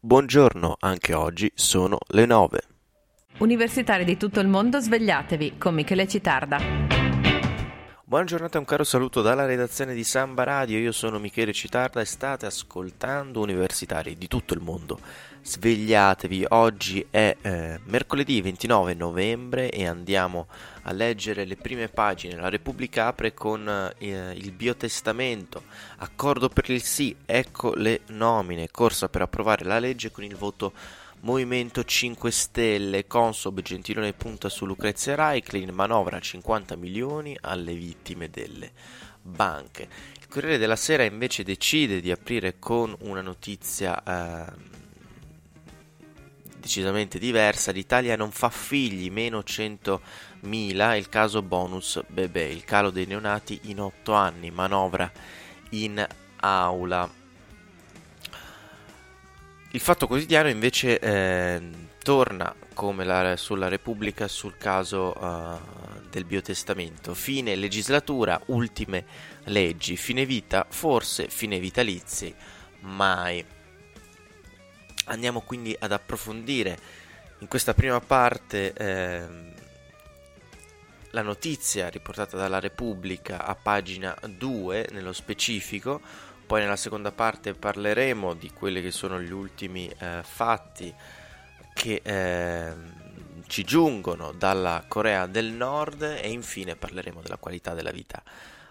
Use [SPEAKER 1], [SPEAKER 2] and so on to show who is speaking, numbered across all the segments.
[SPEAKER 1] Buongiorno, anche oggi sono le 9.
[SPEAKER 2] Universitari di tutto il mondo, svegliatevi con Michele Citarda.
[SPEAKER 1] Buona giornata e un caro saluto dalla redazione di Samba Radio. Io sono Michele Citarda e state ascoltando Universitari di tutto il mondo. Svegliatevi, oggi è eh, mercoledì 29 novembre e andiamo a leggere le prime pagine. La Repubblica apre con eh, il biotestamento, accordo per il sì, ecco le nomine, corsa per approvare la legge con il voto Movimento 5 Stelle, Consob Gentilone punta su Lucrezia Reiklin, manovra 50 milioni alle vittime delle banche. Il Corriere della Sera invece decide di aprire con una notizia eh, decisamente diversa. L'Italia non fa figli, meno 100.000, il caso bonus bebè, il calo dei neonati in 8 anni, manovra in aula. Il Fatto Quotidiano invece eh, torna come la, sulla Repubblica sul caso uh, del biotestamento. Fine legislatura, ultime leggi. Fine vita, forse fine vitalizi, mai. Andiamo quindi ad approfondire in questa prima parte eh, la notizia riportata dalla Repubblica a pagina 2 nello specifico poi nella seconda parte parleremo di quelli che sono gli ultimi eh, fatti che eh, ci giungono dalla Corea del Nord e infine parleremo della qualità della vita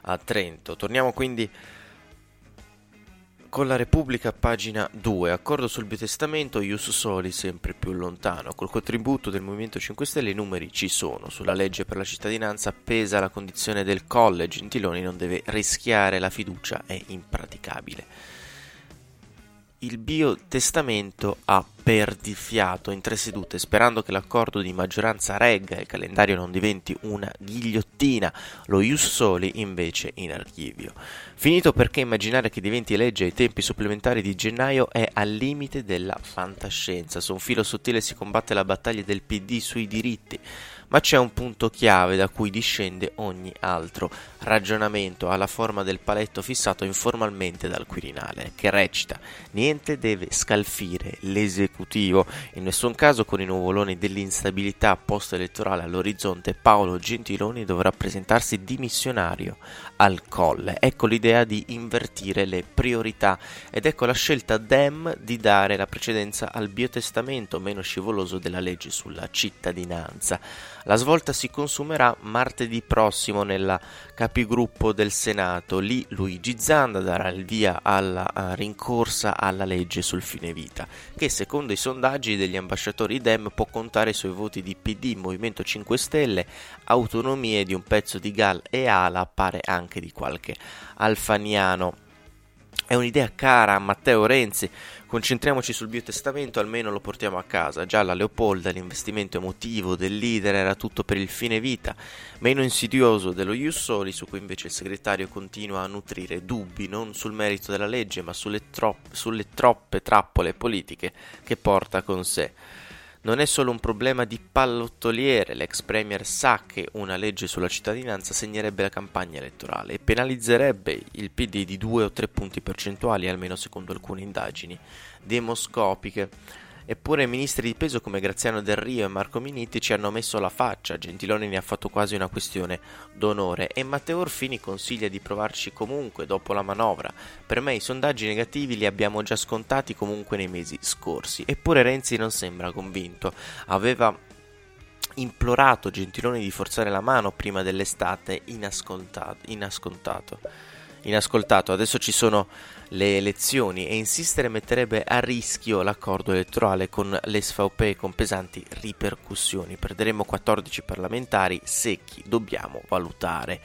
[SPEAKER 1] a Trento. Torniamo quindi con la Repubblica, pagina 2, accordo sul biotestamento, Ius Soli sempre più lontano. Col contributo del Movimento 5 Stelle i numeri ci sono. Sulla legge per la cittadinanza pesa la condizione del colle, Gentiloni non deve rischiare, la fiducia è impraticabile il biotestamento ha perdifiato in tre sedute, sperando che l'accordo di maggioranza regga e il calendario non diventi una ghigliottina, lo Ius Soli invece in archivio. Finito perché immaginare che diventi legge ai tempi supplementari di gennaio è al limite della fantascienza. Su un filo sottile si combatte la battaglia del PD sui diritti ma c'è un punto chiave da cui discende ogni altro ragionamento alla forma del paletto fissato informalmente dal Quirinale, che recita niente deve scalfire l'esecutivo, in nessun caso con i nuvoloni dell'instabilità post-elettorale all'orizzonte Paolo Gentiloni dovrà presentarsi dimissionario al colle. Ecco l'idea di invertire le priorità ed ecco la scelta Dem di dare la precedenza al biotestamento meno scivoloso della legge sulla cittadinanza. La svolta si consumerà martedì prossimo nella capigruppo del Senato. Lì Luigi Zanda darà il via alla uh, rincorsa alla legge sul fine vita, che secondo i sondaggi degli ambasciatori Dem può contare sui voti di PD, Movimento 5 Stelle, autonomie di un pezzo di Gal e Ala, pare anche di qualche alfaniano. È un'idea cara a Matteo Renzi. Concentriamoci sul biotestamento, almeno lo portiamo a casa. Già la Leopolda, l'investimento emotivo del leader era tutto per il fine vita, meno insidioso dello Ius Soli, su cui invece il segretario continua a nutrire dubbi non sul merito della legge, ma sulle, tro- sulle troppe trappole politiche che porta con sé. Non è solo un problema di pallottoliere, l'ex premier sa che una legge sulla cittadinanza segnerebbe la campagna elettorale e penalizzerebbe il PD di due o tre punti percentuali, almeno secondo alcune indagini demoscopiche. Eppure ministri di peso come Graziano Del Rio e Marco Minitti ci hanno messo la faccia, Gentiloni ne ha fatto quasi una questione d'onore e Matteo Orfini consiglia di provarci comunque dopo la manovra. Per me i sondaggi negativi li abbiamo già scontati comunque nei mesi scorsi, eppure Renzi non sembra convinto. Aveva implorato Gentiloni di forzare la mano prima dell'estate inascoltato. inascoltato inascoltato. Adesso ci sono le elezioni e insistere metterebbe a rischio l'accordo elettorale con l'SVP con pesanti ripercussioni. Perderemo 14 parlamentari secchi, dobbiamo valutare.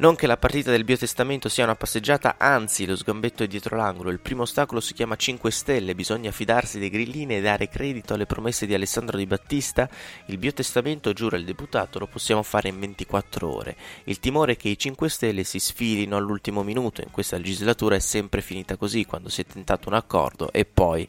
[SPEAKER 1] Non che la partita del biotestamento sia una passeggiata, anzi lo sgambetto è dietro l'angolo. Il primo ostacolo si chiama 5 Stelle, bisogna fidarsi dei grillini e dare credito alle promesse di Alessandro Di Battista. Il biotestamento, giura il deputato, lo possiamo fare in 24 ore. Il timore è che i 5 Stelle si sfilino all'ultimo minuto. In questa legislatura è sempre finita così, quando si è tentato un accordo e poi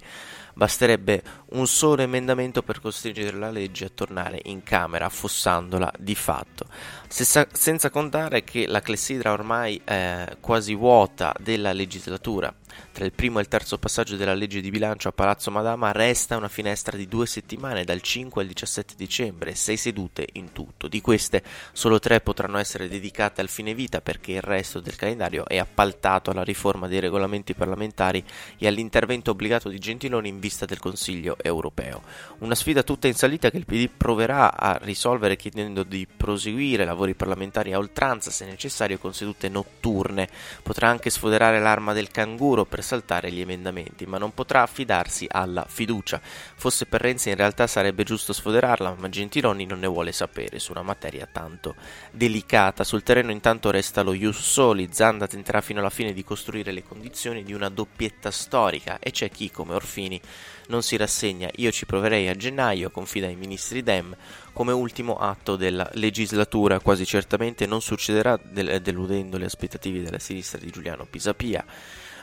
[SPEAKER 1] Basterebbe un solo emendamento per costringere la legge a tornare in Camera, affossandola di fatto. Senza, senza contare che la clessidra ormai eh, quasi vuota della legislatura Tra il primo e il terzo passaggio della legge di bilancio a Palazzo Madama resta una finestra di due settimane dal 5 al 17 dicembre, sei sedute in tutto. Di queste solo tre potranno essere dedicate al fine vita perché il resto del calendario è appaltato alla riforma dei regolamenti parlamentari e all'intervento obbligato di Gentiloni in vista del Consiglio europeo. Una sfida tutta in salita che il PD proverà a risolvere chiedendo di proseguire lavori parlamentari a oltranza se necessario con sedute notturne. Potrà anche sfoderare l'arma del canguro per saltare gli emendamenti, ma non potrà affidarsi alla fiducia. Fosse per Renzi in realtà sarebbe giusto sfoderarla, ma Gentiloni non ne vuole sapere su una materia tanto delicata. Sul terreno intanto resta lo Ius Soli, Zanda tenterà fino alla fine di costruire le condizioni di una doppietta storica e c'è chi, come Orfini, non si rassegna. Io ci proverei a gennaio, confida ai ministri Dem, come ultimo atto della legislatura. Quasi certamente non succederà del- deludendo le aspettative della sinistra di Giuliano Pisapia.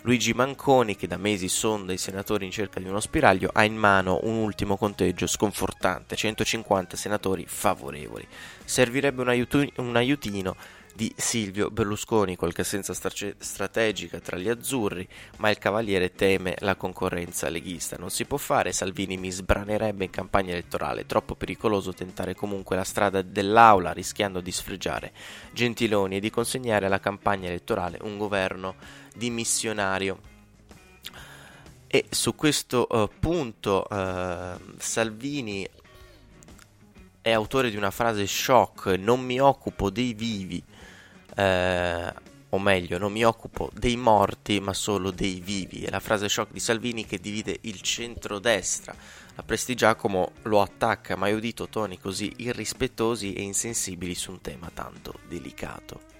[SPEAKER 1] Luigi Manconi, che da mesi sonda i senatori in cerca di uno spiraglio, ha in mano un ultimo conteggio sconfortante, 150 senatori favorevoli. Servirebbe un, aiuto- un aiutino di Silvio Berlusconi, qualche assenza strategica tra gli azzurri, ma il cavaliere teme la concorrenza leghista. Non si può fare, Salvini mi sbranerebbe in campagna elettorale, troppo pericoloso tentare comunque la strada dell'aula rischiando di sfregiare Gentiloni e di consegnare alla campagna elettorale un governo dimissionario. E su questo uh, punto uh, Salvini è autore di una frase shock, non mi occupo dei vivi, eh, o meglio, non mi occupo dei morti, ma solo dei vivi. È la frase shock di Salvini che divide il centrodestra. La Prestigiacomo lo attacca, mai udito toni così irrispettosi e insensibili su un tema tanto delicato.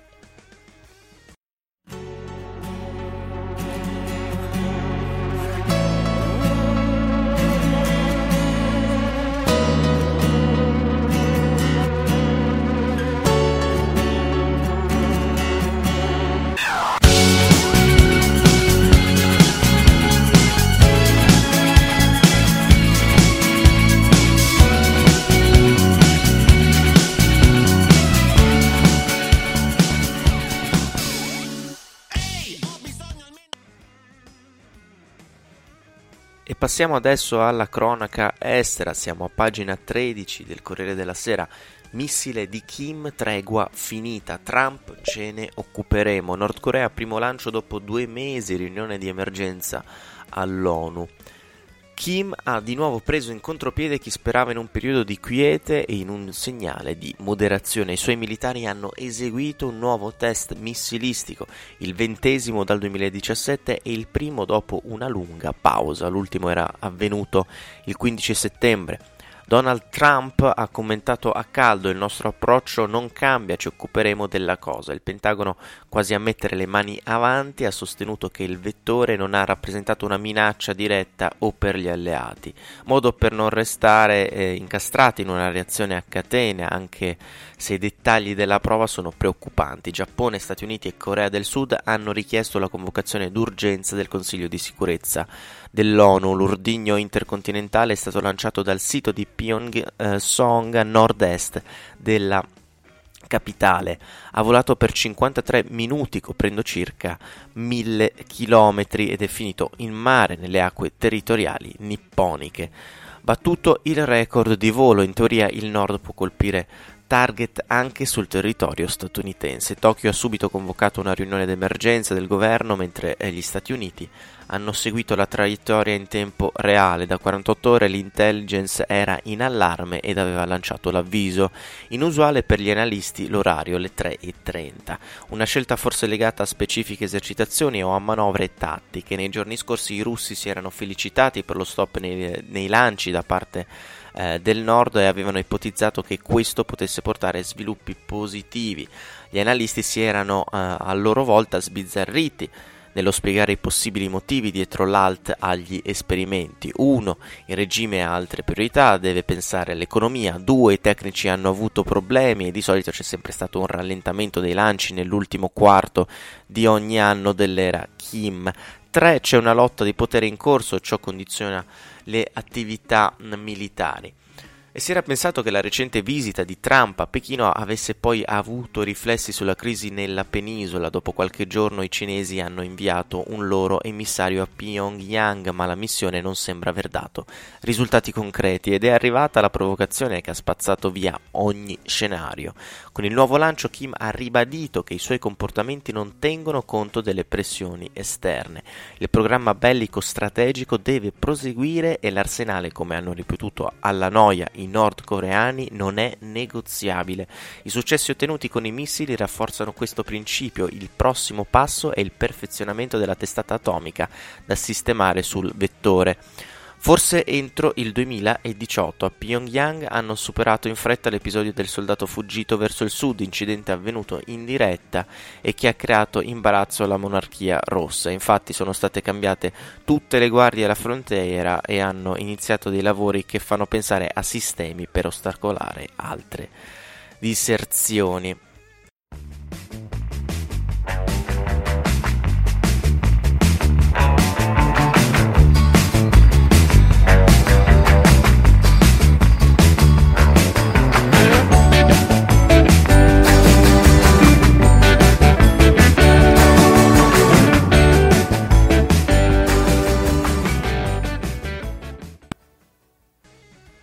[SPEAKER 1] Passiamo adesso alla cronaca estera, siamo a pagina 13 del Corriere della Sera. Missile di Kim, tregua finita, Trump ce ne occuperemo. Nord Corea primo lancio dopo due mesi, riunione di emergenza all'ONU. Kim ha di nuovo preso in contropiede chi sperava in un periodo di quiete e in un segnale di moderazione. I suoi militari hanno eseguito un nuovo test missilistico, il ventesimo dal 2017 e il primo dopo una lunga pausa. L'ultimo era avvenuto il 15 settembre. Donald Trump ha commentato a caldo il nostro approccio non cambia, ci occuperemo della cosa. Il Pentagono, quasi a mettere le mani avanti, ha sostenuto che il vettore non ha rappresentato una minaccia diretta o per gli alleati, modo per non restare eh, incastrati in una reazione a catena, anche se i dettagli della prova sono preoccupanti. Giappone, Stati Uniti e Corea del Sud hanno richiesto la convocazione d'urgenza del Consiglio di sicurezza dell'ONU. L'urdigno intercontinentale è stato lanciato dal sito di Pyongyang a nord-est della capitale. Ha volato per 53 minuti, coprendo circa 1000 km ed è finito in mare nelle acque territoriali nipponiche. Battuto il record di volo, in teoria il nord può colpire target anche sul territorio statunitense. Tokyo ha subito convocato una riunione d'emergenza del governo mentre eh, gli Stati Uniti hanno seguito la traiettoria in tempo reale. Da 48 ore l'intelligence era in allarme ed aveva lanciato l'avviso. Inusuale per gli analisti l'orario alle 3.30. Una scelta forse legata a specifiche esercitazioni o a manovre tattiche. Nei giorni scorsi i russi si erano felicitati per lo stop nei, nei lanci da parte eh, del nord e avevano ipotizzato che questo potesse portare a sviluppi positivi. Gli analisti si erano eh, a loro volta sbizzarriti nello spiegare i possibili motivi dietro l'alt agli esperimenti. 1. Il regime ha altre priorità, deve pensare all'economia. 2. I tecnici hanno avuto problemi e di solito c'è sempre stato un rallentamento dei lanci nell'ultimo quarto di ogni anno dell'era Kim. 3. C'è una lotta di potere in corso, ciò condiziona le attività militari. E si era pensato che la recente visita di Trump a Pechino avesse poi avuto riflessi sulla crisi nella penisola. Dopo qualche giorno i cinesi hanno inviato un loro emissario a Pyongyang, ma la missione non sembra aver dato risultati concreti ed è arrivata la provocazione che ha spazzato via ogni scenario. Con il nuovo lancio Kim ha ribadito che i suoi comportamenti non tengono conto delle pressioni esterne. Il programma bellico strategico deve proseguire e l'arsenale, come hanno ripetuto alla noia i nordcoreani non è negoziabile. I successi ottenuti con i missili rafforzano questo principio. Il prossimo passo è il perfezionamento della testata atomica da sistemare sul vettore. Forse entro il 2018 a Pyongyang hanno superato in fretta l'episodio del soldato fuggito verso il sud, incidente avvenuto in diretta e che ha creato imbarazzo alla monarchia rossa. Infatti sono state cambiate tutte le guardie alla frontiera e hanno iniziato dei lavori che fanno pensare a sistemi per ostacolare altre diserzioni.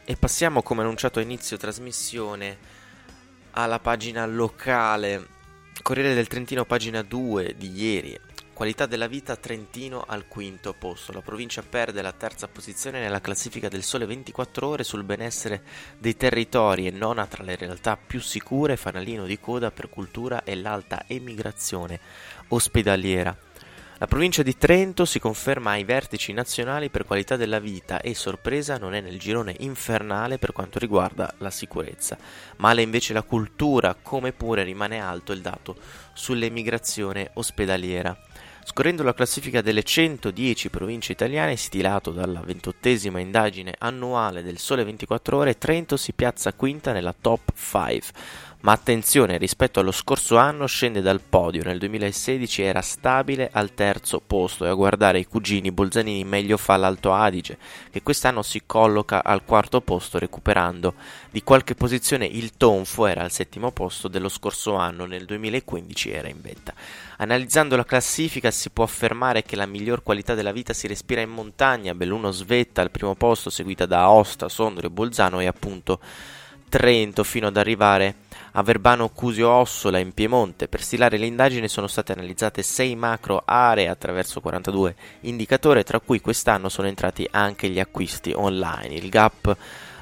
[SPEAKER 1] E passiamo, come annunciato a inizio trasmissione, alla pagina locale. Corriere del Trentino, pagina 2 di ieri. Qualità della vita Trentino al quinto posto. La provincia perde la terza posizione nella classifica del Sole 24 ore sul benessere dei territori e nona tra le realtà più sicure, fanalino di coda per cultura e l'alta emigrazione ospedaliera. La provincia di Trento si conferma ai vertici nazionali per qualità della vita e sorpresa non è nel girone infernale per quanto riguarda la sicurezza. Male invece la cultura, come pure rimane alto il dato sull'emigrazione ospedaliera. Scorrendo la classifica delle 110 province italiane, stilato dalla ventottesima indagine annuale del Sole 24 Ore, Trento si piazza quinta nella top 5 ma attenzione, rispetto allo scorso anno scende dal podio, nel 2016 era stabile al terzo posto e a guardare i cugini Bolzanini meglio fa l'Alto Adige, che quest'anno si colloca al quarto posto recuperando di qualche posizione il Tonfo era al settimo posto dello scorso anno, nel 2015 era in vetta. Analizzando la classifica si può affermare che la miglior qualità della vita si respira in montagna, Belluno Svetta al primo posto seguita da Aosta, Sondrio Bolzano e appunto Trento fino ad arrivare a Verbano Cusio Ossola in Piemonte. Per stilare l'indagine sono state analizzate 6 macro aree attraverso 42 indicatori, tra cui quest'anno sono entrati anche gli acquisti online. Il gap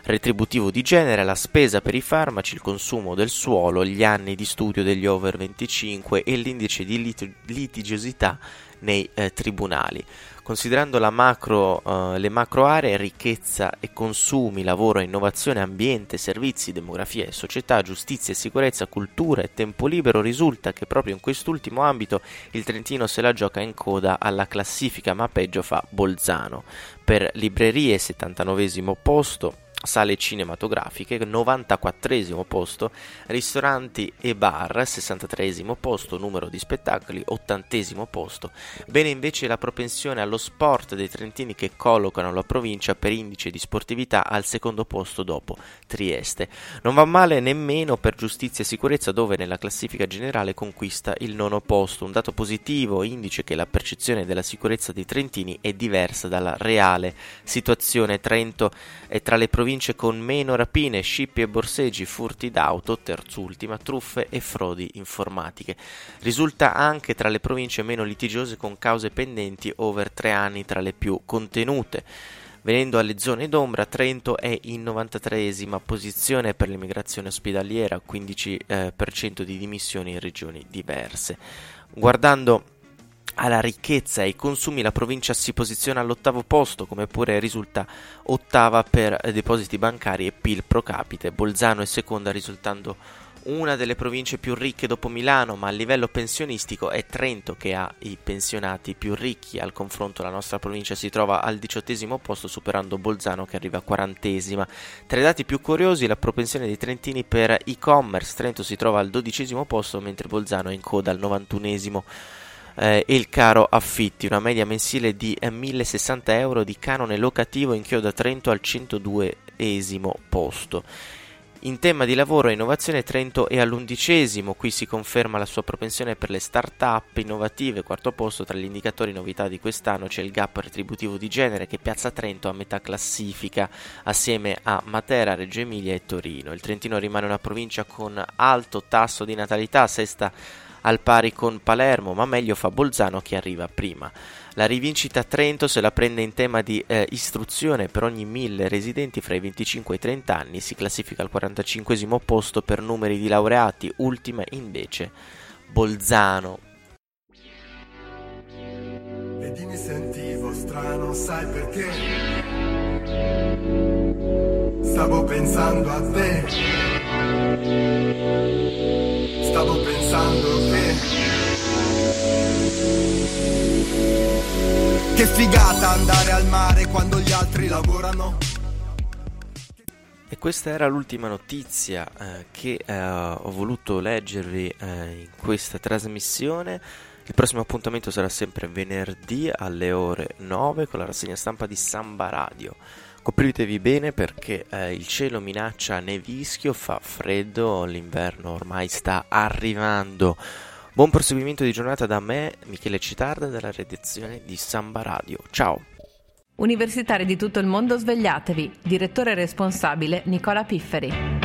[SPEAKER 1] retributivo di genere, la spesa per i farmaci, il consumo del suolo, gli anni di studio degli over 25 e l'indice di lit- litigiosità nei eh, tribunali. Considerando macro, uh, le macro aree, ricchezza e consumi, lavoro, innovazione, ambiente, servizi, demografia e società, giustizia e sicurezza, cultura e tempo libero, risulta che proprio in quest'ultimo ambito il Trentino se la gioca in coda alla classifica, ma peggio fa Bolzano. Per librerie 79 posto, sale cinematografiche, 94 posto, ristoranti e bar, 63 posto, numero di spettacoli, 80 posto. Bene invece la propensione allo sport dei trentini che collocano la provincia per indice di sportività al secondo posto dopo Trieste. Non va male nemmeno per giustizia e sicurezza dove nella classifica generale conquista il nono posto, un dato positivo, indice che la percezione della sicurezza dei trentini è diversa dalla reale situazione. Trento è tra le province province con meno rapine, scippi e borseggi, furti d'auto, terzultima, truffe e frodi informatiche. Risulta anche tra le province meno litigiose con cause pendenti over tre anni tra le più contenute. Venendo alle zone d'ombra, Trento è in 93esima posizione per l'immigrazione ospedaliera, 15% eh, di dimissioni in regioni diverse. Guardando alla ricchezza e ai consumi la provincia si posiziona all'ottavo posto, come pure risulta ottava per depositi bancari e PIL pro capite. Bolzano è seconda risultando una delle province più ricche dopo Milano, ma a livello pensionistico è Trento che ha i pensionati più ricchi. Al confronto la nostra provincia si trova al diciottesimo posto, superando Bolzano che arriva a quarantesima. Tra i dati più curiosi la propensione dei trentini per e-commerce. Trento si trova al dodicesimo posto, mentre Bolzano è in coda al novantunesimo eh, il caro affitti, una media mensile di 1060 euro di canone locativo inchioda Trento al 102 trentunesimo posto. In tema di lavoro e innovazione Trento è all'undicesimo, qui si conferma la sua propensione per le start-up innovative, quarto posto tra gli indicatori novità di quest'anno c'è il gap retributivo di genere che piazza Trento a metà classifica assieme a Matera, Reggio Emilia e Torino. Il Trentino rimane una provincia con alto tasso di natalità, sesta al pari con Palermo, ma meglio fa Bolzano che arriva prima. La rivincita Trento se la prende in tema di eh, istruzione per ogni mille residenti fra i 25 e i 30 anni, si classifica al 45 posto per numeri di laureati, ultima invece Bolzano.
[SPEAKER 3] Vedi mi sentivo strano, sai perché? Stavo pensando a te. Stavo pensando Che figata andare al mare quando gli altri lavorano.
[SPEAKER 1] E questa era l'ultima notizia eh, che eh, ho voluto leggervi eh, in questa trasmissione. Il prossimo appuntamento sarà sempre venerdì alle ore 9 con la rassegna stampa di Samba Radio. Copritevi bene perché eh, il cielo minaccia nevischio, fa freddo, l'inverno ormai sta arrivando. Buon proseguimento di giornata da me, Michele Citarda, dalla redazione di Samba Radio. Ciao!
[SPEAKER 2] Universitari di tutto il mondo svegliatevi. Direttore responsabile Nicola Pifferi.